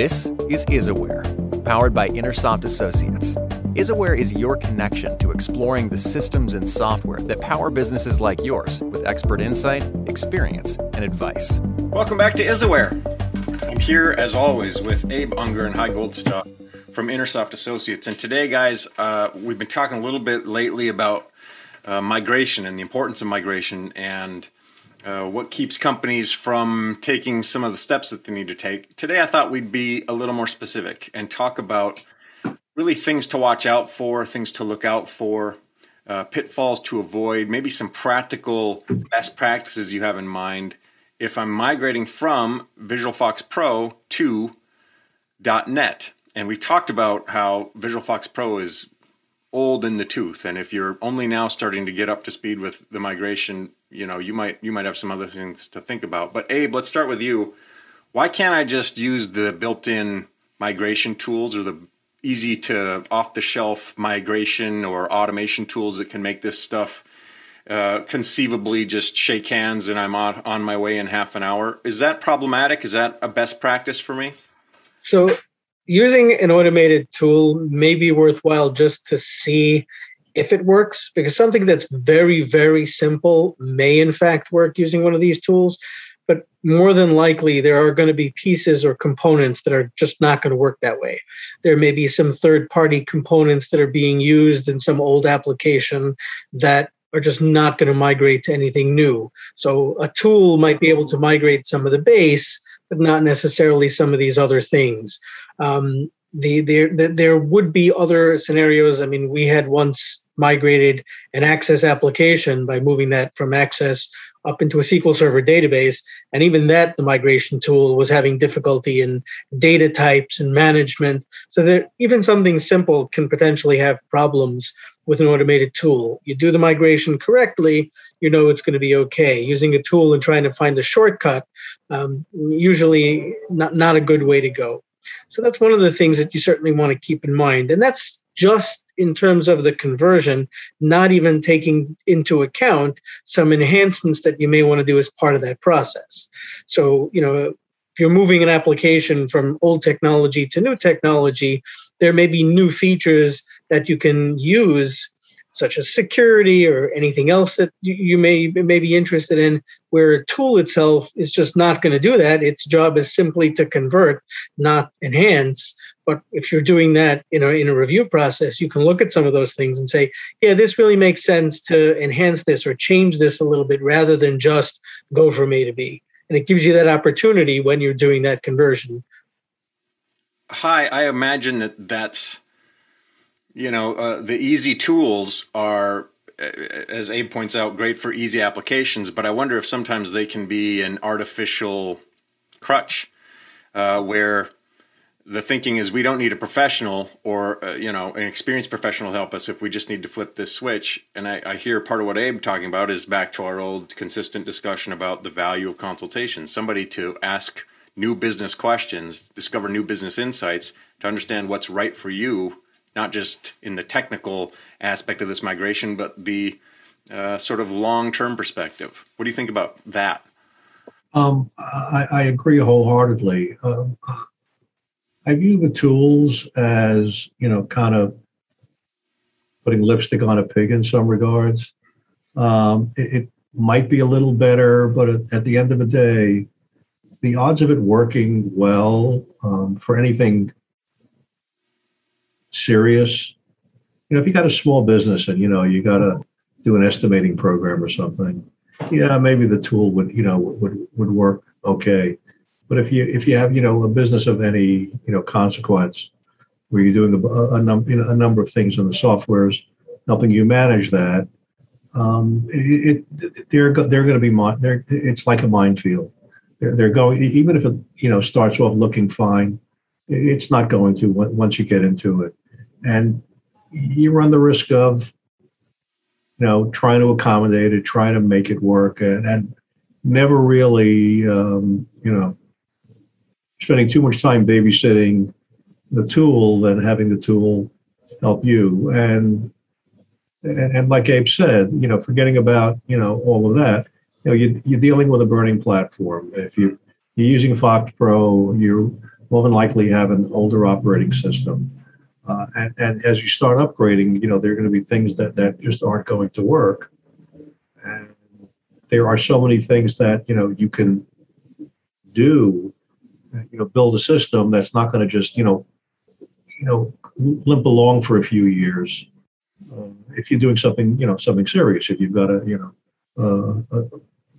This is IsAware, powered by Intersoft Associates. IsAware is your connection to exploring the systems and software that power businesses like yours with expert insight, experience, and advice. Welcome back to IsAware. I'm here as always with Abe Unger and Hy Goldstock from Intersoft Associates. And today, guys, uh, we've been talking a little bit lately about uh, migration and the importance of migration and uh, what keeps companies from taking some of the steps that they need to take. Today, I thought we'd be a little more specific and talk about really things to watch out for, things to look out for, uh, pitfalls to avoid, maybe some practical best practices you have in mind if I'm migrating from Visual FoxPro to .NET. And we've talked about how Visual FoxPro is old in the tooth, and if you're only now starting to get up to speed with the migration, you know you might you might have some other things to think about. But abe let's start with you. Why can't i just use the built-in migration tools or the easy to off the shelf migration or automation tools that can make this stuff uh, conceivably just shake hands and i'm on, on my way in half an hour? Is that problematic? Is that a best practice for me? So using an automated tool may be worthwhile just to see if it works, because something that's very, very simple may in fact work using one of these tools. But more than likely, there are going to be pieces or components that are just not going to work that way. There may be some third party components that are being used in some old application that are just not going to migrate to anything new. So a tool might be able to migrate some of the base, but not necessarily some of these other things. Um, the there there would be other scenarios. I mean, we had once migrated an Access application by moving that from Access up into a SQL Server database, and even that the migration tool was having difficulty in data types and management. So that even something simple can potentially have problems with an automated tool. You do the migration correctly, you know it's going to be okay. Using a tool and trying to find the shortcut, um, usually not not a good way to go. So that's one of the things that you certainly want to keep in mind. And that's just in terms of the conversion, not even taking into account some enhancements that you may want to do as part of that process. So, you know, if you're moving an application from old technology to new technology, there may be new features that you can use such as security or anything else that you, may may be interested in where a tool itself is just not going to do that. Its job is simply to convert not enhance. But if you're doing that in a, in a review process you can look at some of those things and say yeah this really makes sense to enhance this or change this a little bit rather than just go from a to b. And it gives you that opportunity when you're doing that conversion. Hy i imagine that that's you know, uh, the easy tools are, as Abe points out, great for easy applications, but I wonder if sometimes they can be an artificial crutch uh, where the thinking is we don't need a professional or uh, you know an experienced professional help us if we just need to flip this switch. And I, I, hear part of what abe talking about is back to our old consistent discussion about the value of consultation. Somebody to ask new business questions discover new business insights to understand what's right for you not just in the technical aspect of this migration, but the uh, sort of long term perspective. What do you think about that? Um, I, I, agree wholeheartedly. Um, I view the tools as, you know, kind of putting lipstick on a pig in some regards. Um, it, it, might be a little better, but at, at, the end of the day, the odds of it working well um, for anything serious. You know, if you got a small business and you know you got to do an estimating program or something, yeah, maybe the tool would you know would would work okay. But if you if you have you know a business of any you know consequence, where you're doing a, a, num- you know, a number of things in the softwares helping you manage that, um, it, it they're go- they're going to be they're it's like a minefield. They're, they're going even if it you know starts off looking fine, it's not going to once you get into it and you run the risk of you know trying to accommodate it trying to make it work and, and never really um, you know spending too much time babysitting the tool than having the tool help you and and, like abe said you know forgetting about you know all of that you know you, you're dealing with a burning platform if you you're using FoxPro you more than likely have an older operating system. Uh, and, and as you start upgrading, you know, there are going to be things that, that just aren't going to work. And there are so many things that, you know, you can do, you know, build a system that's not going to just, you know, you know, limp along for a few years. Uh, if you're doing something, you know, something serious, if you've got a, you know, uh, a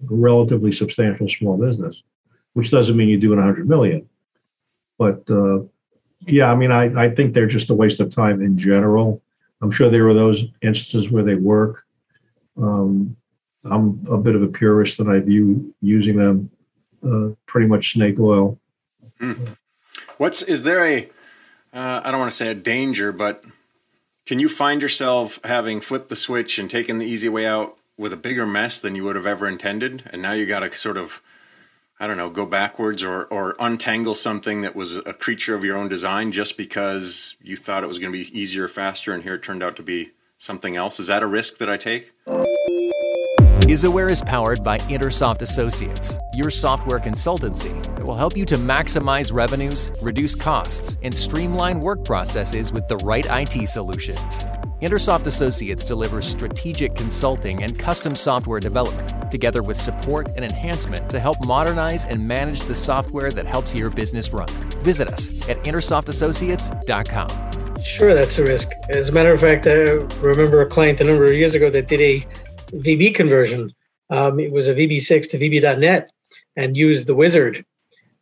relatively substantial small business, which doesn't mean you're doing 100 million. But uh, yeah, I mean, I, I think they're just a waste of time in general. I'm sure there are those instances where they work. Um, I'm a bit of a purist and I view using them uh, pretty much snake oil. Hmm. What's is there a uh, I don't want to say a danger, but can you find yourself having flipped the switch and taken the easy way out with a bigger mess than you would have ever intended, and now you got to sort of I don't know, go backwards or or untangle something that was a creature of your own design just because you thought it was going to be easier, faster, and here it turned out to be something else. Is that a risk that I take? IsAware is powered by Intersoft Associates, your software consultancy that will help you to maximize revenues, reduce costs, and streamline work processes with the right IT solutions. Intersoft Associates delivers strategic consulting and custom software development, together with support and enhancement to help modernize and manage the software that helps your business run. Visit us at intersoftassociates.com. Sure, that's a risk. As a matter of fact, I remember a client a number of years ago that did a VB conversion. Um, it was a VB6 to VB.NET and used the wizard.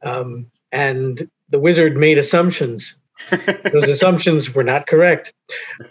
Um, and the wizard made assumptions those assumptions were not correct.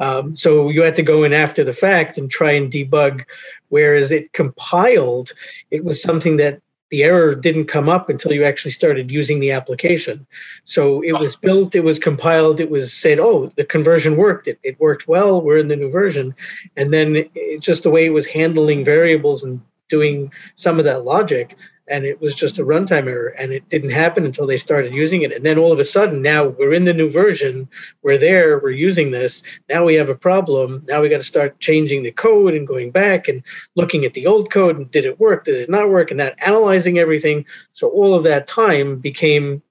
Um, so you had to go in after the fact and try and debug. Whereas it compiled, it was something that the error didn't come up until you actually started using the application. So it was built, it was compiled, it was said, oh, the conversion worked. It, it worked well. We're in the new version. And then it, just the way it was handling variables and doing some of that logic and it was just a runtime error and it didn't happen until they started using it. And then all of a sudden now we're in the new version we're there we're using this now we have a problem now we got to start changing the code and going back and looking at the old code and did it work did it not work and that analyzing everything. So all of that time became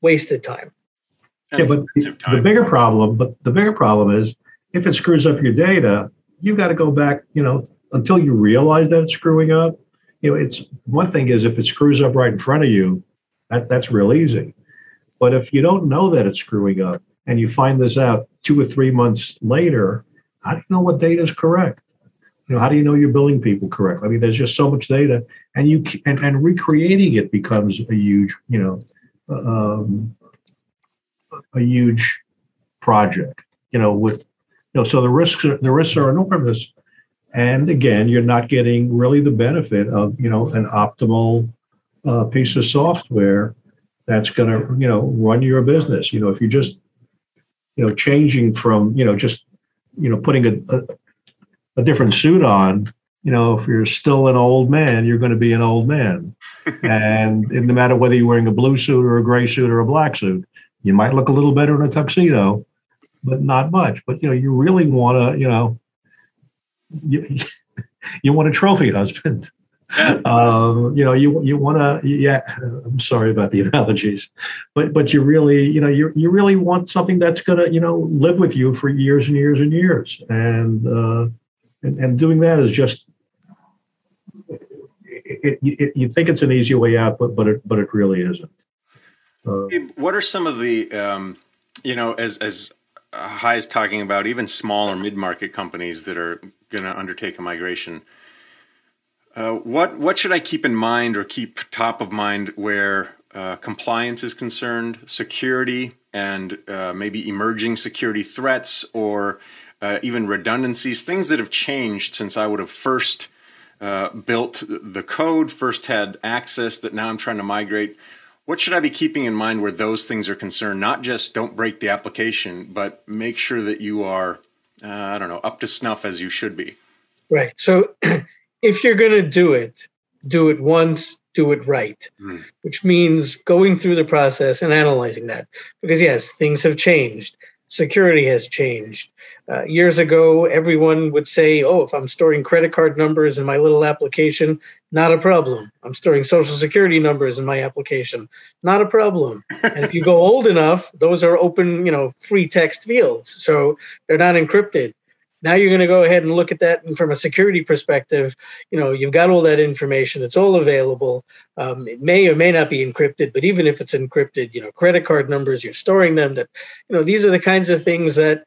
wasted time. Yeah but the, the bigger problem but the bigger problem is if it screws up your data you've got to go back you know until you realize that it's screwing up you know, it's one thing is if it screws up right in front of you, that, that's real easy. But if you don't know that it's screwing up and you find this out two or three months later, how do you know what data is correct? You know, how do you know you're billing people correctly? I mean, there's just so much data, and you and, and recreating it becomes a huge, you know, um, a huge project. You know, with you know, so the risks are, the risks are enormous and again you're not getting really the benefit of you know an optimal uh, piece of software that's going to you know run your business. You know if you're just you know changing from you know just you know putting a, a, a different suit on you know if you're still an old man you're going to be an old man. And no matter whether you're wearing a blue suit or a gray suit or a black suit you might look a little better in a tuxedo but not much. But you know you really want to you know you, you want a trophy husband. um, you know, you you want to. Yeah, I'm sorry about the analogies, but but you really, you know, you you really want something that's gonna, you know, live with you for years and years and years, and uh, and, and doing that is just. It, it, you think it's an easy way out, but but it but it really isn't. Uh, what are some of the, um, you know, as as Hy is talking about, even small or mid market companies that are going to undertake a migration. Uh, what what should I keep in mind or keep top of mind where uh, compliance is concerned, security, and uh, maybe emerging security threats or uh, even redundancies, things that have changed since I would have first uh, built the code, first had access that now I'm trying to migrate. What should I be keeping in mind where those things are concerned? Not just don't break the application, but make sure that you are uh, I don't know, up to snuff as you should be. Right. So if you're going to do it, do it once, do it right, mm. which means going through the process and analyzing that. Because, yes, things have changed. Security has changed. Uh, years ago, everyone would say, Oh, if I'm storing credit card numbers in my little application, not a problem. I'm storing social security numbers in my application, not a problem. and if you go old enough, those are open, you know, free text fields. So they're not encrypted. Now you're going to go ahead and look at that and from a security perspective. You know, you've got all that information. It's all available. Um, it may or may not be encrypted, but even if it's encrypted, you know, credit card numbers, you're storing them. That, you know, these are the kinds of things that,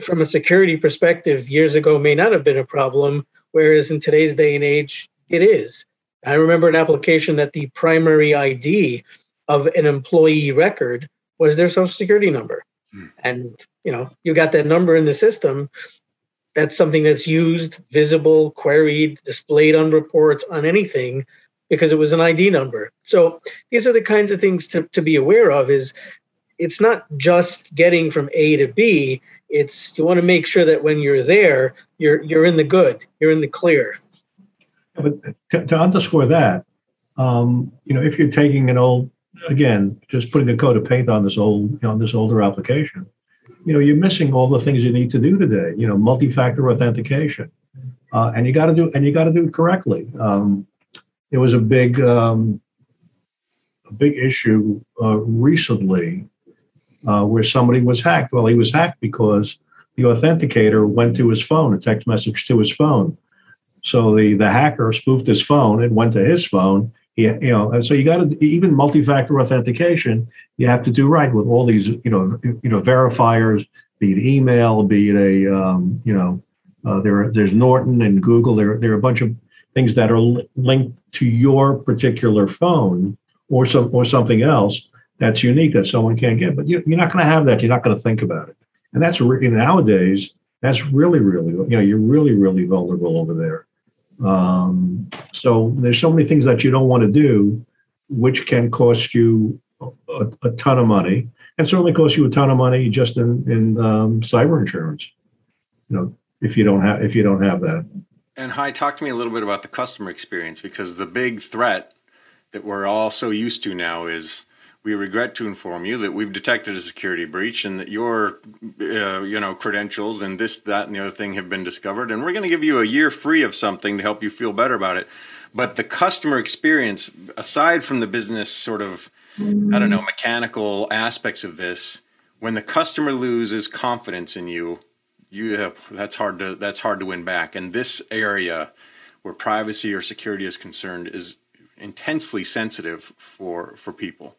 from a security perspective, years ago may not have been a problem, whereas in today's day and age, it is. I remember an application that the primary ID of an employee record was their social security number. Hmm. And you know, you got that number in the system, that's something that's used, visible, queried, displayed on reports, on anything, because it was an ID number. So these are the kinds of things to, to be aware of is it's not just getting from A to B. It's you want to make sure that when you're there, you're you're in the good, you're in the clear. But to, to underscore that, um, you know, if you're taking an old, again, just putting a coat of paint on this old, on this older application, you know, you're missing all the things you need to do today. You know, multi-factor authentication, uh, and you got to do and you got to do it correctly. Um, it was a big um, a big issue uh, recently uh, where somebody was hacked. Well, he was hacked because the authenticator went to his phone, a text message to his phone. So the the hacker spoofed his phone and went to his phone. You know, so you got to even multi-factor authentication. You have to do right with all these, you know, you know, verifiers, be it email, be it a, um, you know, uh, there there's Norton and Google. There there are a bunch of things that are li- linked to your particular phone or some or something else that's unique that someone can't get. But you, are not going to have that. You're not going to think about it. And that's re- nowadays. That's really, really, you know, you're really, really vulnerable over there. Um, so there's so many things that you don't want to do, which can cost you a, a, ton of money, and certainly cost you a ton of money just in in um, cyber insurance. You know, if you don't have if you don't have that. And Hy, talk to me a little bit about the customer experience because the big threat that we're all so used to now is we regret to inform you that we've detected a security breach and that your uh, you know credentials and this that and the other thing have been discovered. And we're going to give you a year free of something to help you feel better about it. But the customer experience aside from the business sort of i don't know mechanical aspects of this when the customer loses confidence in you you have, that's hard to that's hard to win back. And this area where privacy or security is concerned is intensely sensitive for for people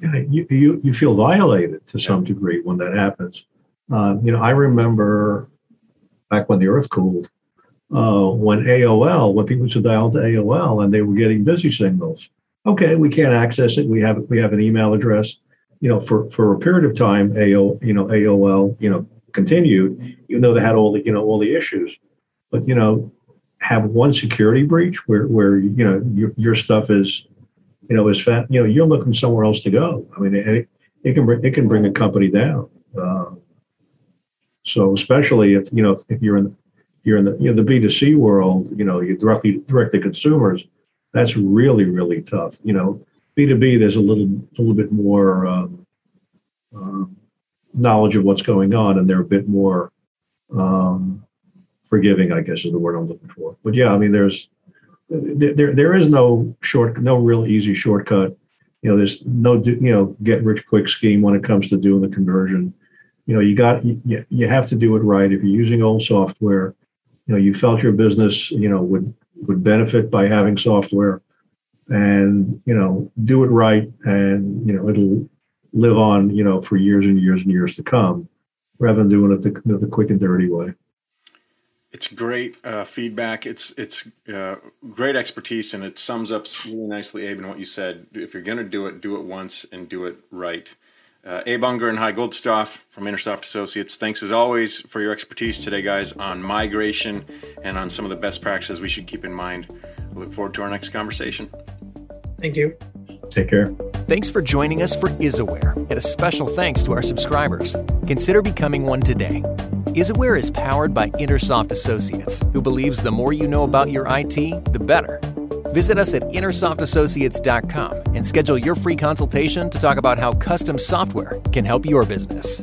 you, you, you feel violated to some degree when that happens. Uh, you know, I remember back when the earth cooled, uh, when AOL, when people should dial to AOL and they were getting busy signals. Okay, we can't access it. We have we have an email address. You know, for for a period of time, AO, you know, AOL, you know, continued, even though they had all the you know all the issues. But you know, have one security breach where where you know your your stuff is you know, is fat, you know, you're looking somewhere else to go. I mean, it, it can bring, it can bring a company down. Uh, so especially if, you know, if, if you're in, you're in the, you know, the B2C world, you know, you directly direct to consumers, that's really, really tough. You know, B2B, there's a little, a little bit more um, uh, knowledge of what's going on and they're a bit more um, forgiving, I guess is the word I'm looking for. But yeah, I mean, there's, there there is no short, no real easy shortcut. You know, there's no you know get rich quick scheme when it comes to doing the conversion. You know, you got you, you have to do it right. If you're using old software, you know, you felt your business you know would would benefit by having software, and you know, do it right, and you know, it'll live on you know for years and years and years to come, rather than doing it the, the quick and dirty way. It's great uh, feedback. It's it's uh, great expertise, and it sums up really nicely, Abe, and what you said. If you're going to do it, do it once and do it right. Uh, Abe Unger and Hy Goldstoff from Intersoft Associates. Thanks as always for your expertise today, guys, on migration and on some of the best practices we should keep in mind. I look forward to our next conversation. Thank you. Take care. Thanks for joining us for IsAware, and a special thanks to our subscribers. Consider becoming one today. IsAware is powered by Intersoft Associates, who believes the more you know about your IT, the better. Visit us at intersoftassociates.com and schedule your free consultation to talk about how custom software can help your business.